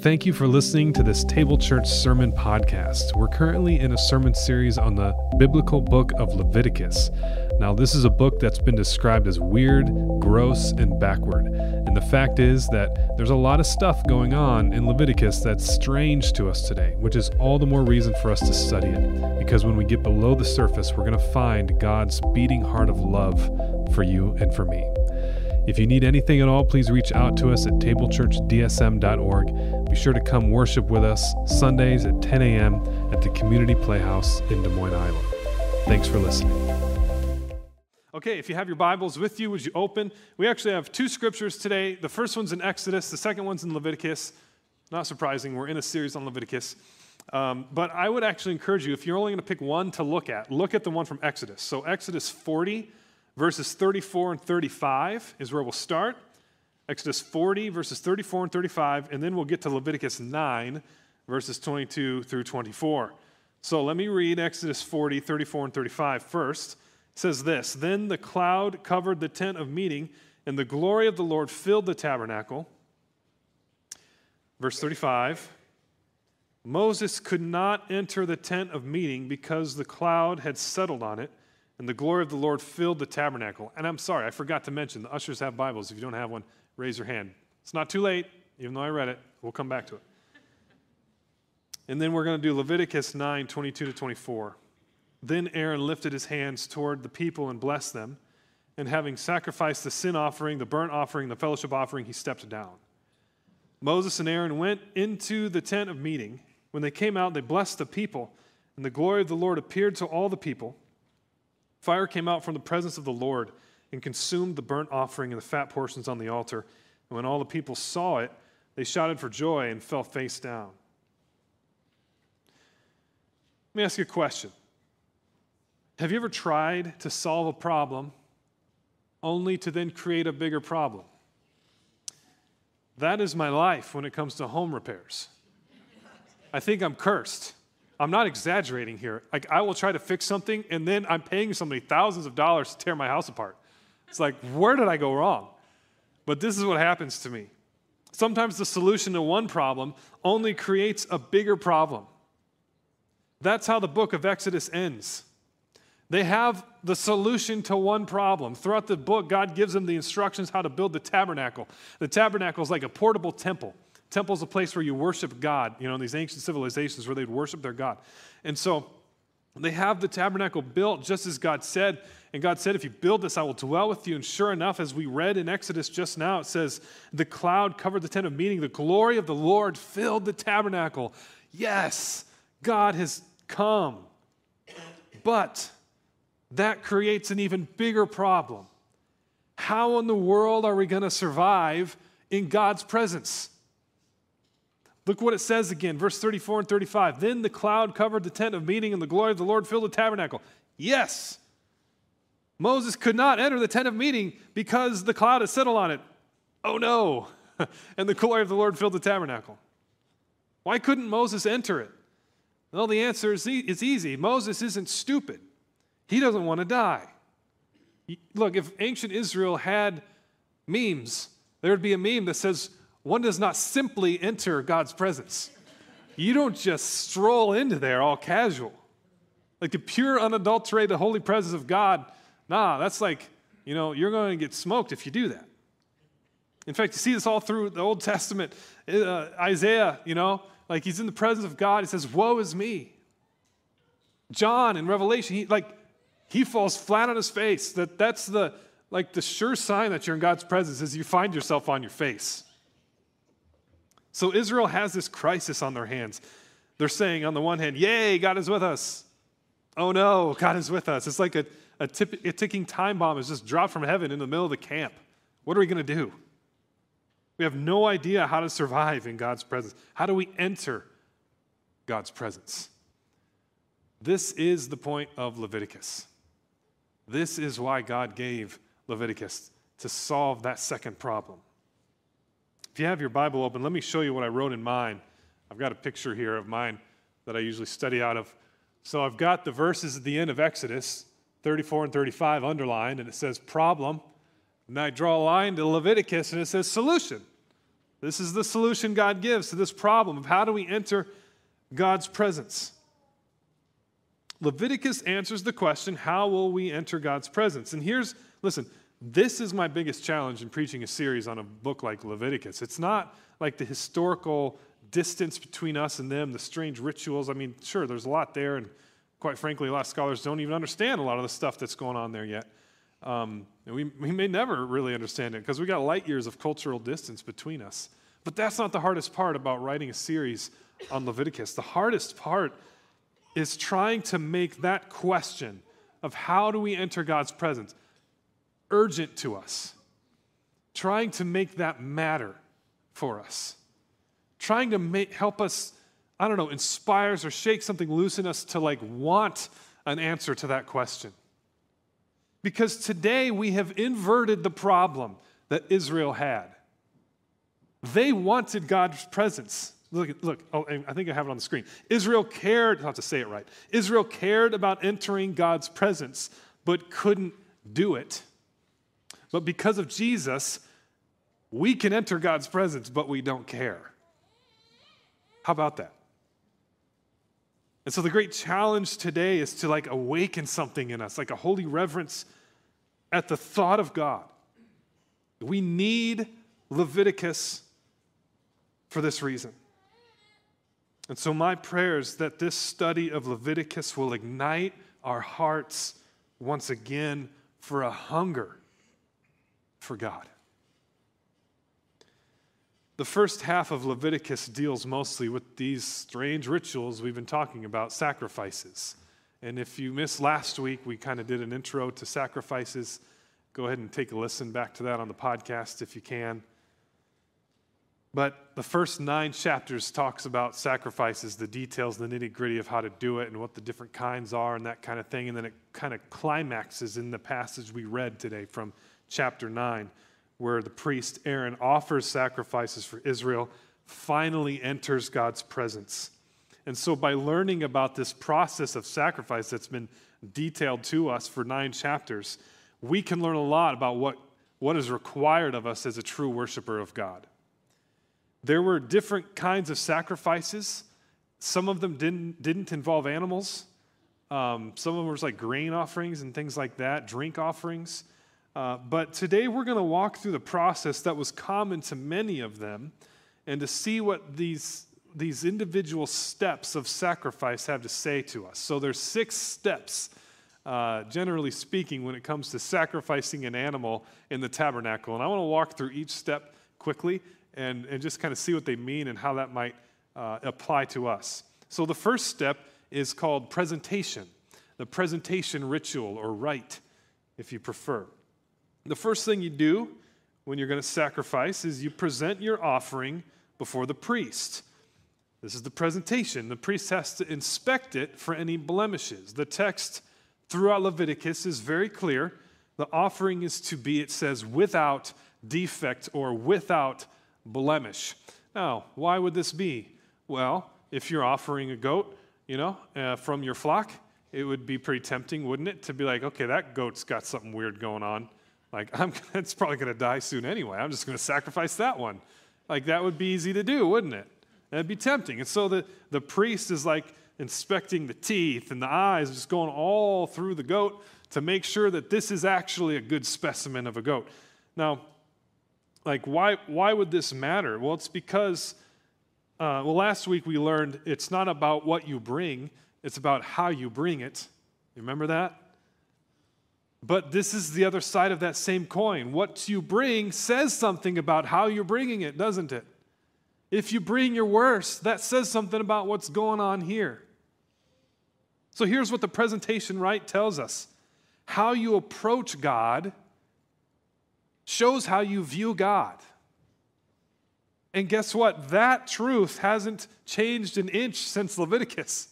Thank you for listening to this Table Church Sermon Podcast. We're currently in a sermon series on the biblical book of Leviticus. Now, this is a book that's been described as weird, gross, and backward. And the fact is that there's a lot of stuff going on in Leviticus that's strange to us today, which is all the more reason for us to study it. Because when we get below the surface, we're going to find God's beating heart of love for you and for me. If you need anything at all, please reach out to us at tablechurchdsm.org. Be sure to come worship with us Sundays at 10 a.m. at the Community Playhouse in Des Moines, Iowa. Thanks for listening. Okay, if you have your Bibles with you, would you open? We actually have two scriptures today. The first one's in Exodus, the second one's in Leviticus. Not surprising, we're in a series on Leviticus. Um, but I would actually encourage you, if you're only going to pick one to look at, look at the one from Exodus. So, Exodus 40 Verses 34 and 35 is where we'll start. Exodus 40, verses 34 and 35, and then we'll get to Leviticus 9, verses 22 through 24. So let me read Exodus 40, 34, and 35 first. It says this Then the cloud covered the tent of meeting, and the glory of the Lord filled the tabernacle. Verse 35 Moses could not enter the tent of meeting because the cloud had settled on it and the glory of the Lord filled the tabernacle. And I'm sorry, I forgot to mention the ushers have Bibles. If you don't have one, raise your hand. It's not too late, even though I read it. We'll come back to it. And then we're going to do Leviticus 9 22 to 24. Then Aaron lifted his hands toward the people and blessed them. And having sacrificed the sin offering, the burnt offering, the fellowship offering, he stepped down. Moses and Aaron went into the tent of meeting. When they came out, they blessed the people, and the glory of the Lord appeared to all the people. Fire came out from the presence of the Lord and consumed the burnt offering and the fat portions on the altar. And when all the people saw it, they shouted for joy and fell face down. Let me ask you a question Have you ever tried to solve a problem only to then create a bigger problem? That is my life when it comes to home repairs. I think I'm cursed. I'm not exaggerating here. Like, I will try to fix something, and then I'm paying somebody thousands of dollars to tear my house apart. It's like, where did I go wrong? But this is what happens to me. Sometimes the solution to one problem only creates a bigger problem. That's how the book of Exodus ends. They have the solution to one problem. Throughout the book, God gives them the instructions how to build the tabernacle. The tabernacle is like a portable temple. Temple is a place where you worship God, you know, in these ancient civilizations where they'd worship their God. And so they have the tabernacle built just as God said. And God said, If you build this, I will dwell with you. And sure enough, as we read in Exodus just now, it says, The cloud covered the tent of meeting, the glory of the Lord filled the tabernacle. Yes, God has come. But that creates an even bigger problem. How in the world are we going to survive in God's presence? Look what it says again, verse 34 and 35. Then the cloud covered the tent of meeting, and the glory of the Lord filled the tabernacle. Yes, Moses could not enter the tent of meeting because the cloud had settled on it. Oh no. and the glory of the Lord filled the tabernacle. Why couldn't Moses enter it? Well, the answer is it's easy. Moses isn't stupid, he doesn't want to die. Look, if ancient Israel had memes, there would be a meme that says, one does not simply enter God's presence. You don't just stroll into there all casual. Like the pure, unadulterated, holy presence of God, nah, that's like, you know, you're going to get smoked if you do that. In fact, you see this all through the Old Testament. Uh, Isaiah, you know, like he's in the presence of God. He says, Woe is me. John in Revelation, he like he falls flat on his face. That that's the like the sure sign that you're in God's presence is you find yourself on your face. So Israel has this crisis on their hands. They're saying, on the one hand, Yay, God is with us. Oh no, God is with us. It's like a, a, tip, a ticking time bomb has just dropped from heaven in the middle of the camp. What are we going to do? We have no idea how to survive in God's presence. How do we enter God's presence? This is the point of Leviticus. This is why God gave Leviticus to solve that second problem. If you have your Bible open, let me show you what I wrote in mine. I've got a picture here of mine that I usually study out of. So I've got the verses at the end of Exodus 34 and 35 underlined, and it says problem. And I draw a line to Leviticus, and it says solution. This is the solution God gives to this problem of how do we enter God's presence. Leviticus answers the question how will we enter God's presence? And here's, listen, this is my biggest challenge in preaching a series on a book like Leviticus. It's not like the historical distance between us and them, the strange rituals. I mean, sure, there's a lot there, and quite frankly, a lot of scholars don't even understand a lot of the stuff that's going on there yet. Um, and we, we may never really understand it because we got light years of cultural distance between us. But that's not the hardest part about writing a series on Leviticus. The hardest part is trying to make that question of how do we enter God's presence urgent to us, trying to make that matter for us, trying to make, help us, I don't know, inspires or shakes something loose in us to like want an answer to that question. Because today we have inverted the problem that Israel had. They wanted God's presence. Look, look, oh, I think I have it on the screen. Israel cared, I'll have to say it right. Israel cared about entering God's presence, but couldn't do it. But because of Jesus, we can enter God's presence, but we don't care. How about that? And so the great challenge today is to like awaken something in us, like a holy reverence at the thought of God. We need Leviticus for this reason. And so, my prayer is that this study of Leviticus will ignite our hearts once again for a hunger for God. The first half of Leviticus deals mostly with these strange rituals we've been talking about, sacrifices. And if you missed last week, we kind of did an intro to sacrifices. Go ahead and take a listen back to that on the podcast if you can. But the first nine chapters talks about sacrifices, the details, the nitty gritty of how to do it and what the different kinds are and that kind of thing. And then it kind of climaxes in the passage we read today from chapter 9, where the priest Aaron offers sacrifices for Israel, finally enters God's presence. And so, by learning about this process of sacrifice that's been detailed to us for nine chapters, we can learn a lot about what, what is required of us as a true worshiper of God. There were different kinds of sacrifices. Some of them didn't, didn't involve animals. Um, some of them were like grain offerings and things like that, drink offerings. Uh, but today we're going to walk through the process that was common to many of them and to see what these, these individual steps of sacrifice have to say to us. So there's six steps, uh, generally speaking, when it comes to sacrificing an animal in the tabernacle. And I want to walk through each step quickly and, and just kind of see what they mean and how that might uh, apply to us. So the first step is called presentation, the presentation ritual or rite, if you prefer. The first thing you do when you're going to sacrifice is you present your offering before the priest. This is the presentation. The priest has to inspect it for any blemishes. The text throughout Leviticus is very clear. The offering is to be, it says, without defect or without blemish. Now, why would this be? Well, if you're offering a goat, you know, uh, from your flock, it would be pretty tempting, wouldn't it, to be like, okay, that goat's got something weird going on. Like, I'm, it's probably going to die soon anyway. I'm just going to sacrifice that one. Like, that would be easy to do, wouldn't it? That'd be tempting. And so the, the priest is like inspecting the teeth and the eyes, just going all through the goat to make sure that this is actually a good specimen of a goat. Now, like, why, why would this matter? Well, it's because, uh, well, last week we learned it's not about what you bring, it's about how you bring it. You remember that? But this is the other side of that same coin. What you bring says something about how you're bringing it, doesn't it? If you bring your worst, that says something about what's going on here. So here's what the presentation rite tells us how you approach God shows how you view God. And guess what? That truth hasn't changed an inch since Leviticus.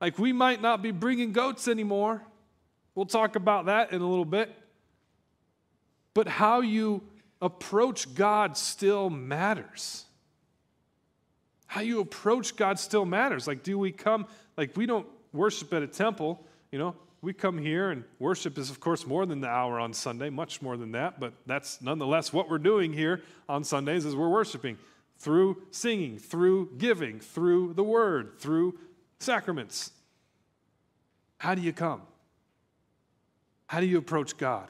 Like, we might not be bringing goats anymore. We'll talk about that in a little bit. But how you approach God still matters. How you approach God still matters. Like, do we come, like, we don't worship at a temple, you know, we come here and worship is, of course, more than the hour on Sunday, much more than that, but that's nonetheless what we're doing here on Sundays is we're worshiping through singing, through giving, through the word, through sacraments. How do you come? How do you approach God?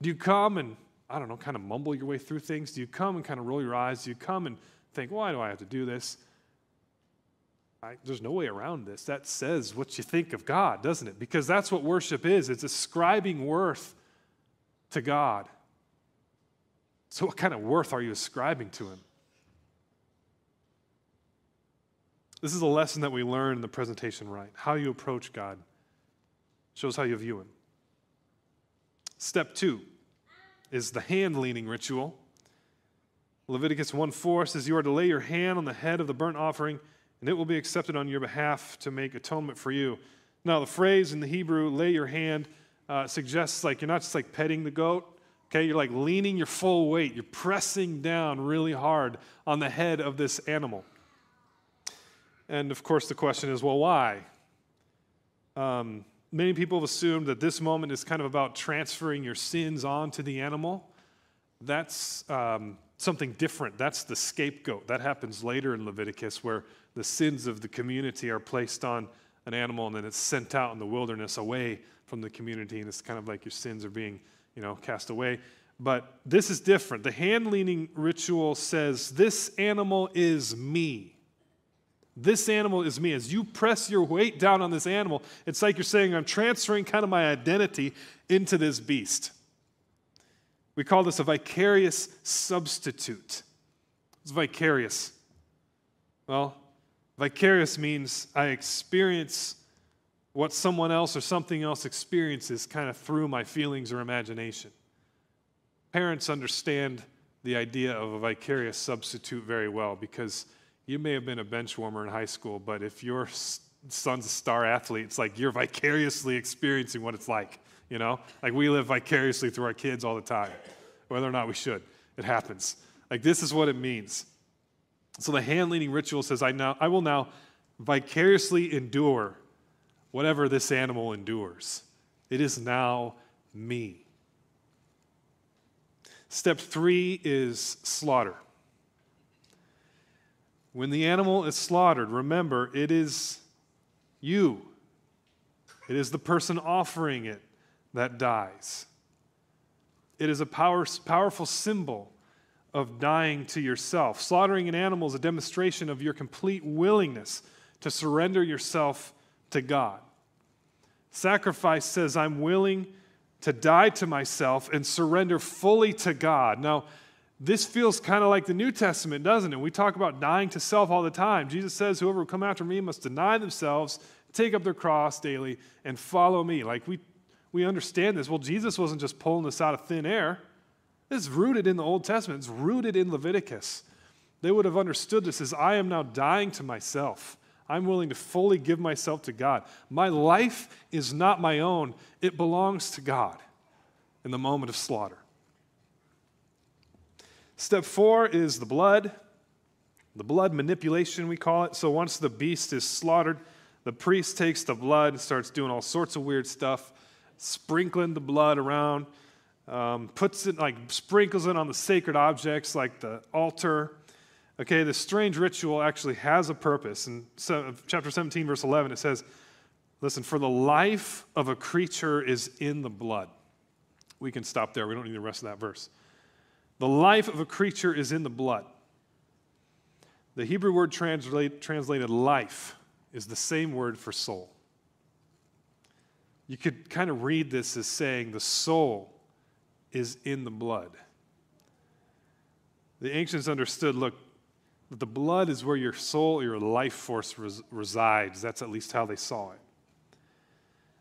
Do you come and, I don't know, kind of mumble your way through things? Do you come and kind of roll your eyes? Do you come and think, why do I have to do this? I, there's no way around this. That says what you think of God, doesn't it? Because that's what worship is it's ascribing worth to God. So, what kind of worth are you ascribing to Him? This is a lesson that we learn in the presentation rite. How you approach God shows how you view Him. Step two is the hand leaning ritual. Leviticus 1 4 says, You are to lay your hand on the head of the burnt offering and it will be accepted on your behalf to make atonement for you. Now, the phrase in the Hebrew, lay your hand, uh, suggests like you're not just like petting the goat, okay? You're like leaning your full weight. You're pressing down really hard on the head of this animal. And of course, the question is, well, why? Um, many people have assumed that this moment is kind of about transferring your sins onto the animal. That's um, something different. That's the scapegoat. That happens later in Leviticus, where the sins of the community are placed on an animal and then it's sent out in the wilderness away from the community and it's kind of like your sins are being you know cast away but this is different the hand leaning ritual says this animal is me this animal is me. As you press your weight down on this animal it's like you're saying i'm transferring kind of my identity into this beast. We call this a vicarious substitute. It's vicarious. Well Vicarious means I experience what someone else or something else experiences kind of through my feelings or imagination. Parents understand the idea of a vicarious substitute very well because you may have been a bench warmer in high school, but if your son's a star athlete, it's like you're vicariously experiencing what it's like, you know? Like we live vicariously through our kids all the time, whether or not we should. It happens. Like this is what it means. So the hand leaning ritual says, I, now, I will now vicariously endure whatever this animal endures. It is now me. Step three is slaughter. When the animal is slaughtered, remember, it is you, it is the person offering it that dies. It is a power, powerful symbol of dying to yourself. Slaughtering an animal is a demonstration of your complete willingness to surrender yourself to God. Sacrifice says, I'm willing to die to myself and surrender fully to God. Now, this feels kind of like the New Testament, doesn't it? We talk about dying to self all the time. Jesus says, Whoever will come after me must deny themselves, take up their cross daily, and follow me. Like we, we understand this. Well, Jesus wasn't just pulling this out of thin air. It's rooted in the Old Testament, it's rooted in Leviticus. They would have understood this as I am now dying to myself. I'm willing to fully give myself to God. My life is not my own, it belongs to God in the moment of slaughter. Step four is the blood, the blood manipulation, we call it. So once the beast is slaughtered, the priest takes the blood and starts doing all sorts of weird stuff, sprinkling the blood around um, puts it like sprinkles it on the sacred objects like the altar. Okay, this strange ritual actually has a purpose. In chapter 17, verse 11, it says, Listen, for the life of a creature is in the blood. We can stop there. We don't need the rest of that verse. The life of a creature is in the blood. The Hebrew word translate, translated life is the same word for soul. You could kind of read this as saying the soul is in the blood. The ancients understood look, the blood is where your soul, your life force res- resides. That's at least how they saw it.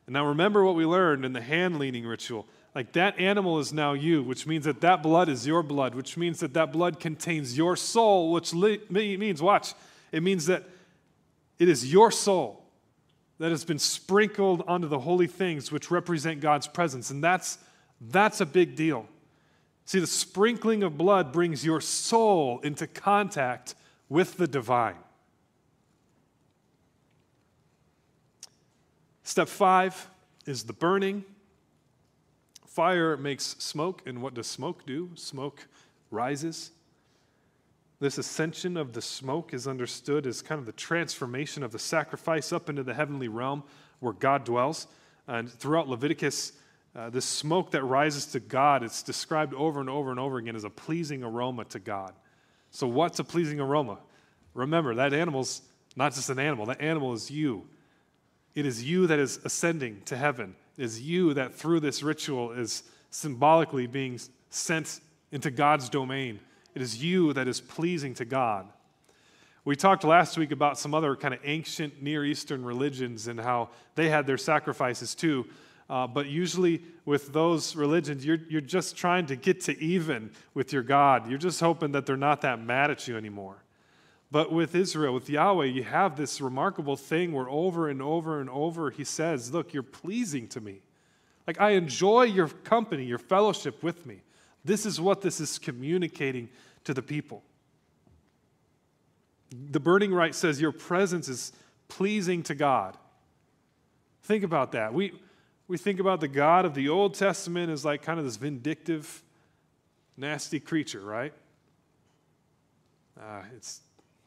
And now remember what we learned in the hand leaning ritual. Like that animal is now you, which means that that blood is your blood, which means that that blood contains your soul, which li- means, watch, it means that it is your soul that has been sprinkled onto the holy things which represent God's presence. And that's that's a big deal. See, the sprinkling of blood brings your soul into contact with the divine. Step five is the burning. Fire makes smoke, and what does smoke do? Smoke rises. This ascension of the smoke is understood as kind of the transformation of the sacrifice up into the heavenly realm where God dwells. And throughout Leviticus, uh, the smoke that rises to God, it's described over and over and over again as a pleasing aroma to God. So, what's a pleasing aroma? Remember, that animal's not just an animal, that animal is you. It is you that is ascending to heaven. Is you that through this ritual is symbolically being sent into God's domain. It is you that is pleasing to God. We talked last week about some other kind of ancient Near Eastern religions and how they had their sacrifices too. Uh, but usually with those religions, you're, you're just trying to get to even with your God. You're just hoping that they're not that mad at you anymore. But with Israel, with Yahweh, you have this remarkable thing where over and over and over he says, Look, you're pleasing to me. Like, I enjoy your company, your fellowship with me. This is what this is communicating to the people. The burning rite says, Your presence is pleasing to God. Think about that. We, we think about the God of the Old Testament as like kind of this vindictive, nasty creature, right? Uh, it's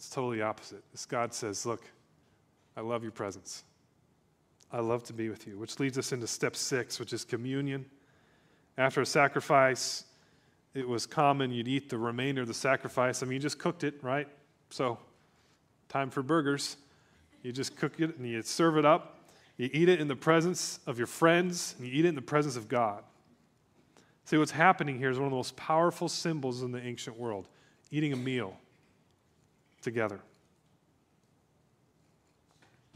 it's totally opposite. This God says, Look, I love your presence. I love to be with you, which leads us into step six, which is communion. After a sacrifice, it was common you'd eat the remainder of the sacrifice. I mean, you just cooked it, right? So, time for burgers. You just cook it and you serve it up. You eat it in the presence of your friends, and you eat it in the presence of God. See, what's happening here is one of the most powerful symbols in the ancient world eating a meal together.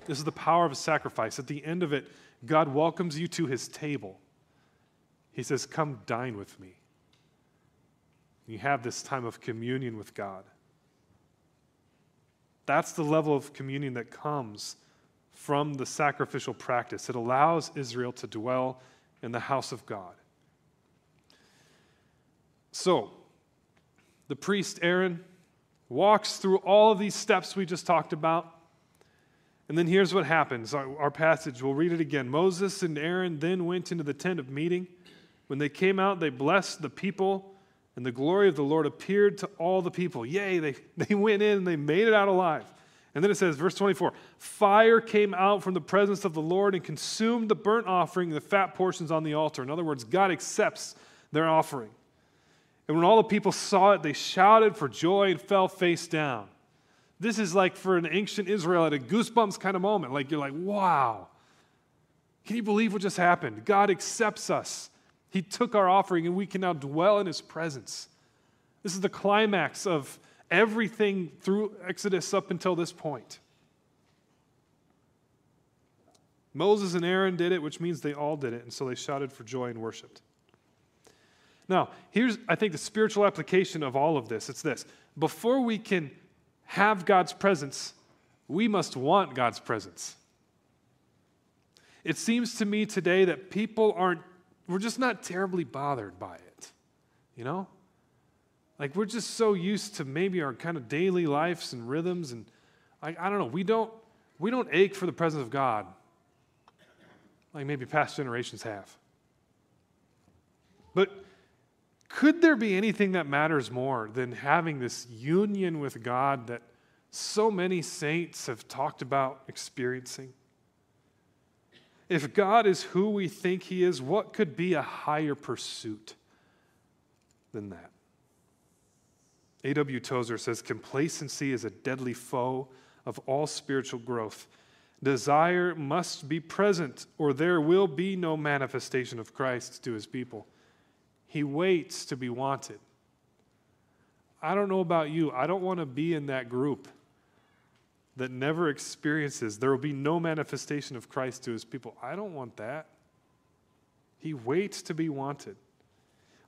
This is the power of a sacrifice. At the end of it, God welcomes you to his table. He says, Come dine with me. You have this time of communion with God. That's the level of communion that comes from the sacrificial practice. It allows Israel to dwell in the house of God. So, the priest Aaron walks through all of these steps we just talked about. And then here's what happens our, our, passage, we'll read it again. Moses and Aaron then went into the tent of meeting. When they came out, they blessed the people, and the glory of the Lord appeared to all the people. Yay, they, they went in and they made it out alive. And then it says, verse 24 Fire came out from the presence of the Lord and consumed the burnt offering the fat portions on the altar. In other words, God accepts their offering. And when all the people saw it, they shouted for joy and fell face down. This is like for an ancient Israel at a goosebumps kind of moment. Like you're like, wow. Can you believe what just happened? God accepts us. He took our offering and we can now dwell in his presence. This is the climax of everything through Exodus up until this point. Moses and Aaron did it, which means they all did it, and so they shouted for joy and worshiped. Now, here's, I think, the spiritual application of all of this it's this before we can have God's presence, we must want God's presence. It seems to me today that people aren't, we're just not terribly bothered by it, you know? Like we're just so used to maybe our kind of daily lives and rhythms, and I, I don't know, we don't, we don't ache for the presence of God like maybe past generations have. But could there be anything that matters more than having this union with God that so many saints have talked about experiencing? If God is who we think He is, what could be a higher pursuit than that? A.W. Tozer says complacency is a deadly foe of all spiritual growth. Desire must be present, or there will be no manifestation of Christ to his people. He waits to be wanted. I don't know about you. I don't want to be in that group that never experiences. There will be no manifestation of Christ to his people. I don't want that. He waits to be wanted.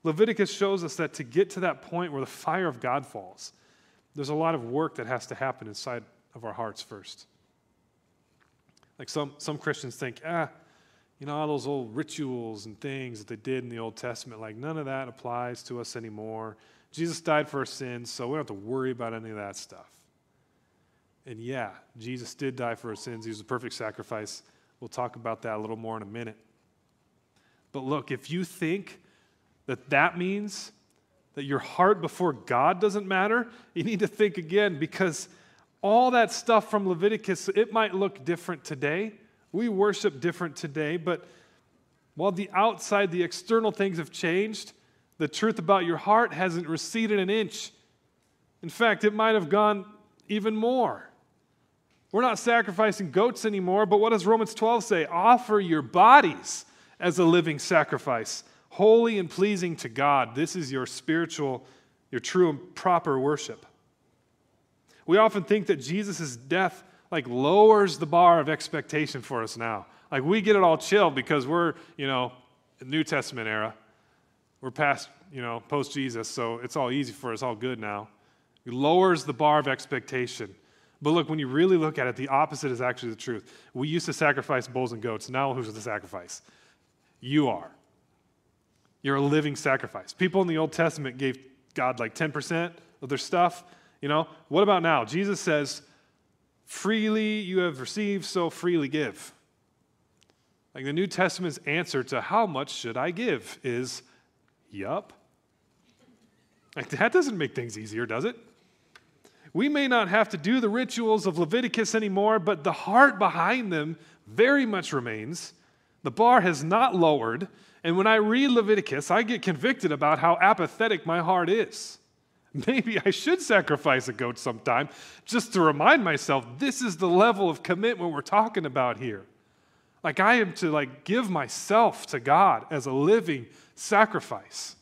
Leviticus shows us that to get to that point where the fire of God falls, there's a lot of work that has to happen inside of our hearts first. Like some, some Christians think, ah, you know, all those old rituals and things that they did in the Old Testament, like none of that applies to us anymore. Jesus died for our sins, so we don't have to worry about any of that stuff. And yeah, Jesus did die for our sins. He was a perfect sacrifice. We'll talk about that a little more in a minute. But look, if you think that that means that your heart before God doesn't matter, you need to think again because all that stuff from Leviticus, it might look different today. We worship different today, but while the outside, the external things have changed, the truth about your heart hasn't receded an inch. In fact, it might have gone even more. We're not sacrificing goats anymore, but what does Romans 12 say? Offer your bodies as a living sacrifice, holy and pleasing to God. This is your spiritual, your true and proper worship. We often think that Jesus' death like lowers the bar of expectation for us now. Like we get it all chilled because we're, you know, New Testament era. We're past, you know, post Jesus, so it's all easy for us, all good now. It lowers the bar of expectation. But look, when you really look at it, the opposite is actually the truth. We used to sacrifice bulls and goats. Now, who's the sacrifice? You are. You're a living sacrifice. People in the Old Testament gave God like 10% of their stuff. You know, what about now? Jesus says, freely you have received, so freely give. Like the New Testament's answer to how much should I give is, yup. Like that doesn't make things easier, does it? We may not have to do the rituals of Leviticus anymore, but the heart behind them very much remains. The bar has not lowered. And when I read Leviticus, I get convicted about how apathetic my heart is. Maybe I should sacrifice a goat sometime just to remind myself this is the level of commitment we're talking about here. Like I am to like give myself to God as a living sacrifice.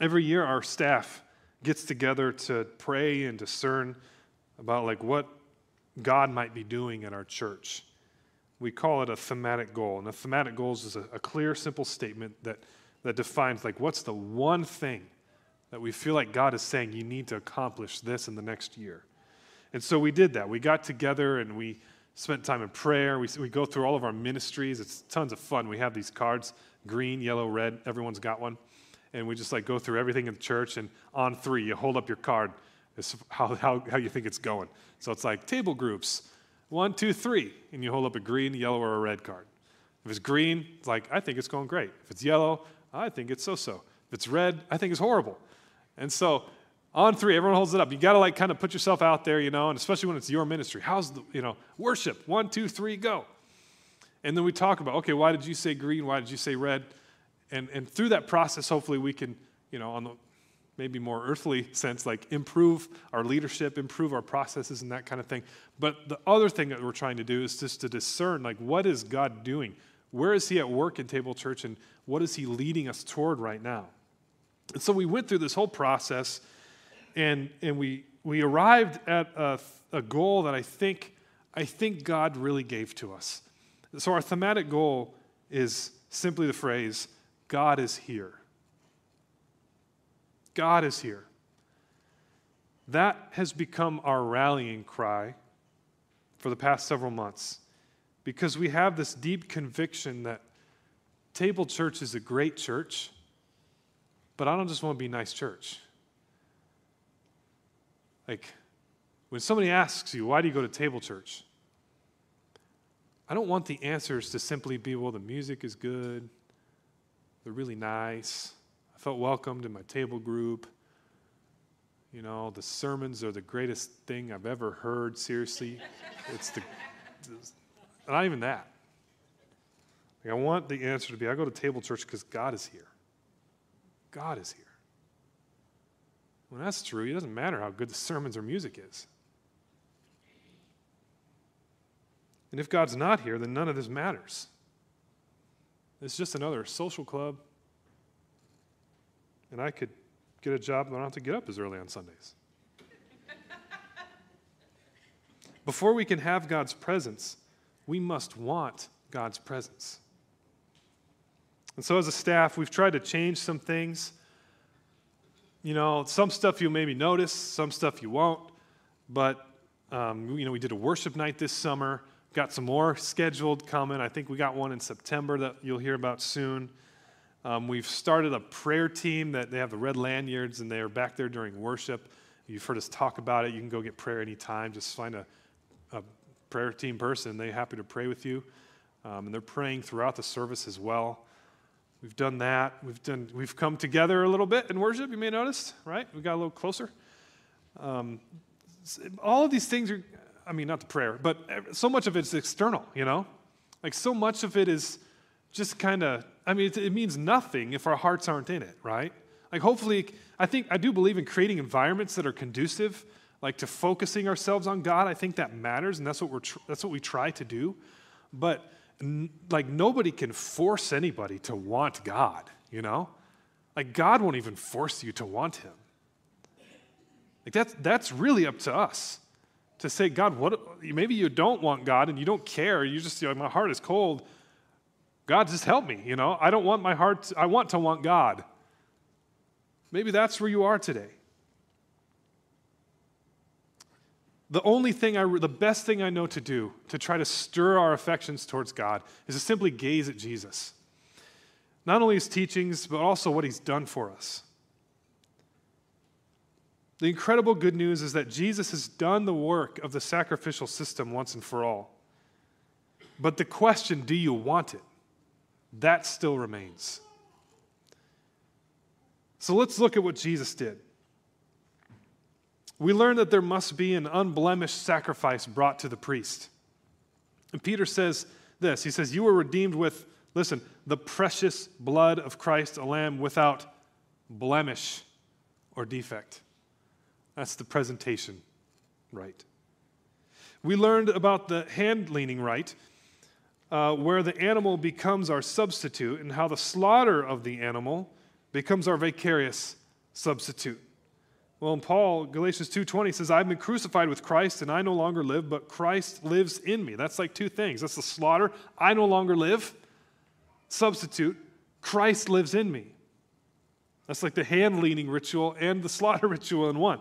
Every year our staff gets together to pray and discern about like what God might be doing in our church. We call it a thematic goal. And a thematic goal is a, a clear, simple statement that, that defines like what's the one thing that we feel like God is saying you need to accomplish this in the next year. And so we did that. We got together and we spent time in prayer. We, we go through all of our ministries. It's tons of fun. We have these cards green, yellow, red. Everyone's got one and we just like go through everything in the church. And on three, you hold up your card. It's how, how, how you think it's going. So it's like table groups one, two, three. And you hold up a green, yellow, or a red card. If it's green, it's like, I think it's going great. If it's yellow, I think it's so so. If it's red, I think it's horrible. And so on three, everyone holds it up. You got to like kind of put yourself out there, you know, and especially when it's your ministry. How's the, you know, worship? One, two, three, go. And then we talk about, okay, why did you say green? Why did you say red? And, and through that process, hopefully, we can, you know, on the maybe more earthly sense, like improve our leadership, improve our processes, and that kind of thing. But the other thing that we're trying to do is just to discern, like, what is God doing? Where is He at work in Table Church, and what is He leading us toward right now? And so we went through this whole process, and, and we, we arrived at a, a goal that I think, I think God really gave to us. So our thematic goal is simply the phrase God is here. God is here. That has become our rallying cry for the past several months because we have this deep conviction that Table Church is a great church, but I don't just want to be nice church. Like, when somebody asks you, why do you go to Table Church? I don't want the answers to simply be, well, the music is good, they're really nice. I felt welcomed in my table group. You know, the sermons are the greatest thing I've ever heard. Seriously, it's the, not even that. Like, I want the answer to be I go to table church because God is here. God is here. When that's true, it doesn't matter how good the sermons or music is. And if God's not here, then none of this matters. It's just another social club. And I could get a job, but I don't have to get up as early on Sundays. Before we can have God's presence, we must want God's presence. And so, as a staff, we've tried to change some things. You know, some stuff you'll maybe notice, some stuff you won't. But, um, you know, we did a worship night this summer. Got some more scheduled coming. I think we got one in September that you'll hear about soon. Um, we've started a prayer team that they have the red lanyards and they are back there during worship. You've heard us talk about it. You can go get prayer anytime. Just find a, a prayer team person, they're happy to pray with you. Um, and they're praying throughout the service as well. We've done that. We've, done, we've come together a little bit in worship, you may notice, right? We got a little closer. Um, all of these things are, I mean, not the prayer, but so much of it's external, you know? Like, so much of it is just kind of, I mean, it, it means nothing if our hearts aren't in it, right? Like, hopefully, I think, I do believe in creating environments that are conducive, like to focusing ourselves on God. I think that matters, and that's what, we're tr- that's what we try to do. But like nobody can force anybody to want God, you know? Like God won't even force you to want him. Like that's that's really up to us to say, God, what maybe you don't want God and you don't care. You just you know, my heart is cold. God, just help me, you know? I don't want my heart, to, I want to want God. Maybe that's where you are today. The only thing I, the best thing I know to do to try to stir our affections towards God is to simply gaze at Jesus. Not only his teachings, but also what he's done for us. The incredible good news is that Jesus has done the work of the sacrificial system once and for all. But the question, do you want it? That still remains. So let's look at what Jesus did we learn that there must be an unblemished sacrifice brought to the priest. And Peter says this He says, You were redeemed with, listen, the precious blood of Christ, a lamb without blemish or defect. That's the presentation rite. We learned about the hand leaning rite, uh, where the animal becomes our substitute, and how the slaughter of the animal becomes our vicarious substitute. Well, in Paul, Galatians 2:20 says, "I've been crucified with Christ, and I no longer live, but Christ lives in me." That's like two things. That's the slaughter. I no longer live. Substitute, Christ lives in me. That's like the hand leaning ritual and the slaughter ritual in one.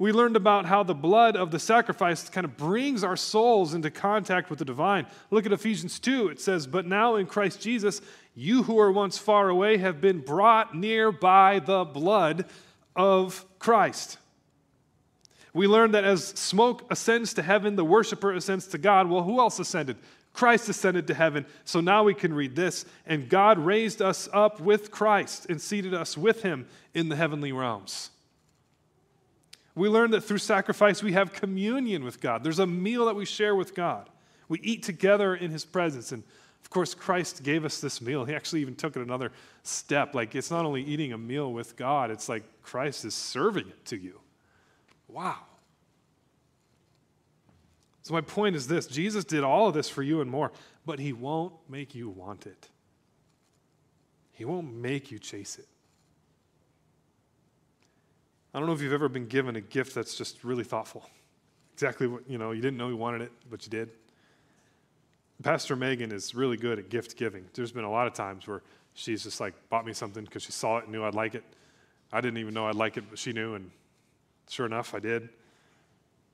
We learned about how the blood of the sacrifice kind of brings our souls into contact with the divine. Look at Ephesians 2. It says, But now in Christ Jesus, you who were once far away have been brought near by the blood of Christ. We learn that as smoke ascends to heaven, the worshiper ascends to God. Well, who else ascended? Christ ascended to heaven. So now we can read this. And God raised us up with Christ and seated us with him in the heavenly realms. We learn that through sacrifice we have communion with God. There's a meal that we share with God. We eat together in his presence. And of course, Christ gave us this meal. He actually even took it another step. Like, it's not only eating a meal with God, it's like Christ is serving it to you. Wow. So, my point is this Jesus did all of this for you and more, but He won't make you want it. He won't make you chase it. I don't know if you've ever been given a gift that's just really thoughtful. Exactly what, you know, you didn't know you wanted it, but you did. Pastor Megan is really good at gift giving. There's been a lot of times where she's just like bought me something because she saw it and knew I'd like it. I didn't even know I'd like it, but she knew, and sure enough, I did.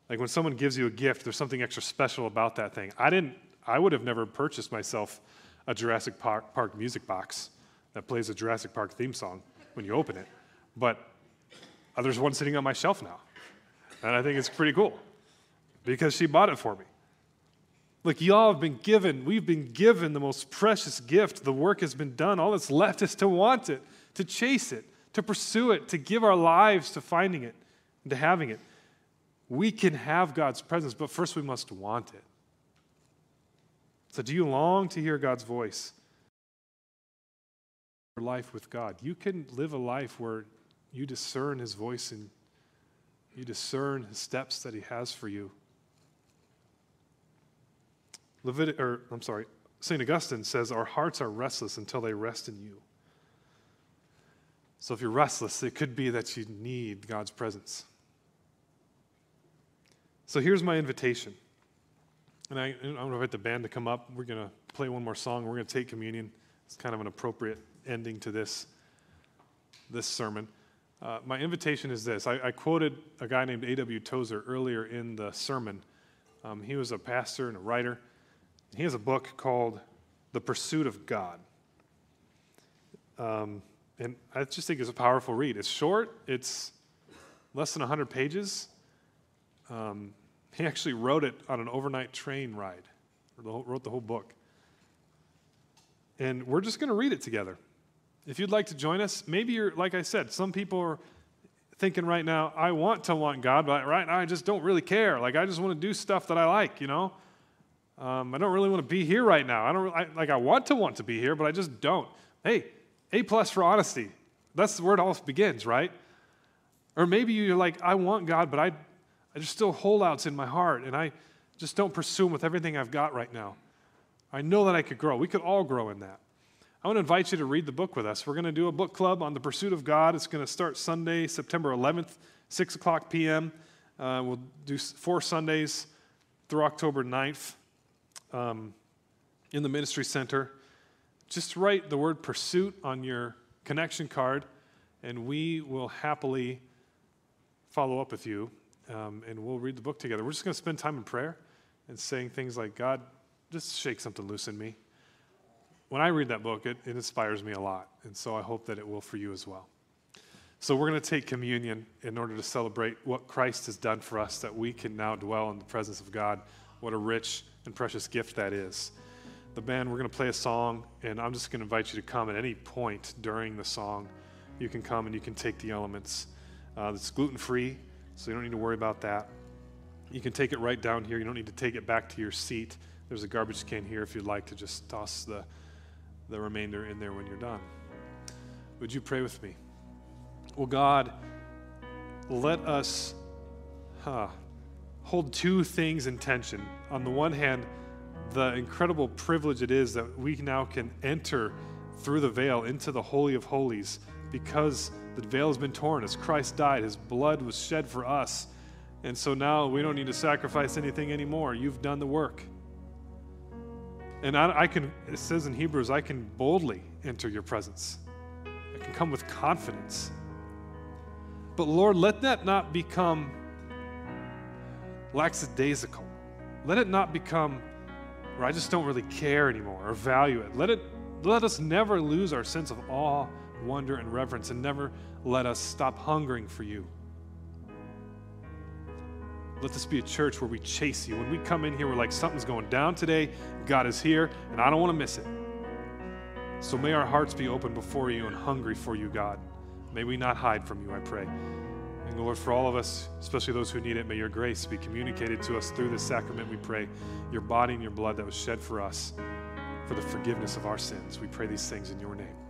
Like when someone gives you a gift, there's something extra special about that thing. I didn't. I would have never purchased myself a Jurassic Park, Park music box that plays a Jurassic Park theme song when you open it, but there's one sitting on my shelf now, and I think it's pretty cool because she bought it for me. Look, y'all have been given, we've been given the most precious gift. The work has been done. All that's left is to want it, to chase it, to pursue it, to give our lives to finding it and to having it. We can have God's presence, but first we must want it. So, do you long to hear God's voice? Life with God. You can live a life where you discern His voice and you discern His steps that He has for you. Or I'm sorry, St. Augustine says, Our hearts are restless until they rest in you. So if you're restless, it could be that you need God's presence. So here's my invitation. And I, I'm going to invite the band to come up. We're going to play one more song. We're going to take communion. It's kind of an appropriate ending to this, this sermon. Uh, my invitation is this I, I, quoted a guy named A.W. Tozer earlier in the sermon. Um, he was a pastor and a writer. He has a book called The Pursuit of God. Um, and I just think it's a powerful read. It's short, it's less than 100 pages. Um, He actually wrote it on an overnight train ride, wrote the whole book. And we're just going to read it together. If you'd like to join us, maybe you're, like I said, some people are thinking right now, I want to want God, but right now I just don't really care. Like, I just want to do stuff that I like, you know? Um, I don't really want to be here right now. I don't I, like. I want to want to be here, but I just don't. Hey, A plus for honesty. That's where it all begins, right? Or maybe you're like, I want God, but I, I just still holdouts in my heart, and I just don't pursue Him with everything I've got right now. I know that I could grow. We could all grow in that. I want to invite you to read the book with us. We're going to do a book club on the pursuit of God. It's going to start Sunday, September 11th, 6 o'clock p.m. Uh, we'll do four Sundays through October 9th um, in the ministry center. Just write the word pursuit on your connection card, and we will happily follow up with you um, and we'll read the book together. We're just going to spend time in prayer and saying things like, God, just shake something loose in me. When I read that book, it, it inspires me a lot, and so I hope that it will for you as well. So, we're going to take communion in order to celebrate what Christ has done for us, that we can now dwell in the presence of God. What a rich and precious gift that is. The band, we're going to play a song, and I'm just going to invite you to come at any point during the song. You can come and you can take the elements. Uh, it's gluten free, so you don't need to worry about that. You can take it right down here. You don't need to take it back to your seat. There's a garbage can here if you'd like to just toss the, the remainder in there when you're done. Would you pray with me? Well, God, let us huh, hold two things in tension. On the one hand, the incredible privilege it is that we now can enter through the veil into the Holy of Holies because the veil has been torn. As Christ died, his blood was shed for us. And so now we don't need to sacrifice anything anymore. You've done the work. And I, I, can, it says in Hebrews, I can boldly enter your presence. I can come with confidence. But Lord, let that not become lackadaisical. Let it not become where I just don't really care anymore or value it. Let it let us never lose our sense of awe, wonder, and reverence, and never let us stop hungering for you. Let this be a church where we chase you. When we come in here, we're like, something's going down today. God is here, and I don't want to miss it. So may our hearts be open before you and hungry for you, God. May we not hide from you, I pray. And Lord, for all of us, especially those who need it, may your grace be communicated to us through this sacrament, we pray. Your body and your blood that was shed for us for the forgiveness of our sins. We pray these things in your name.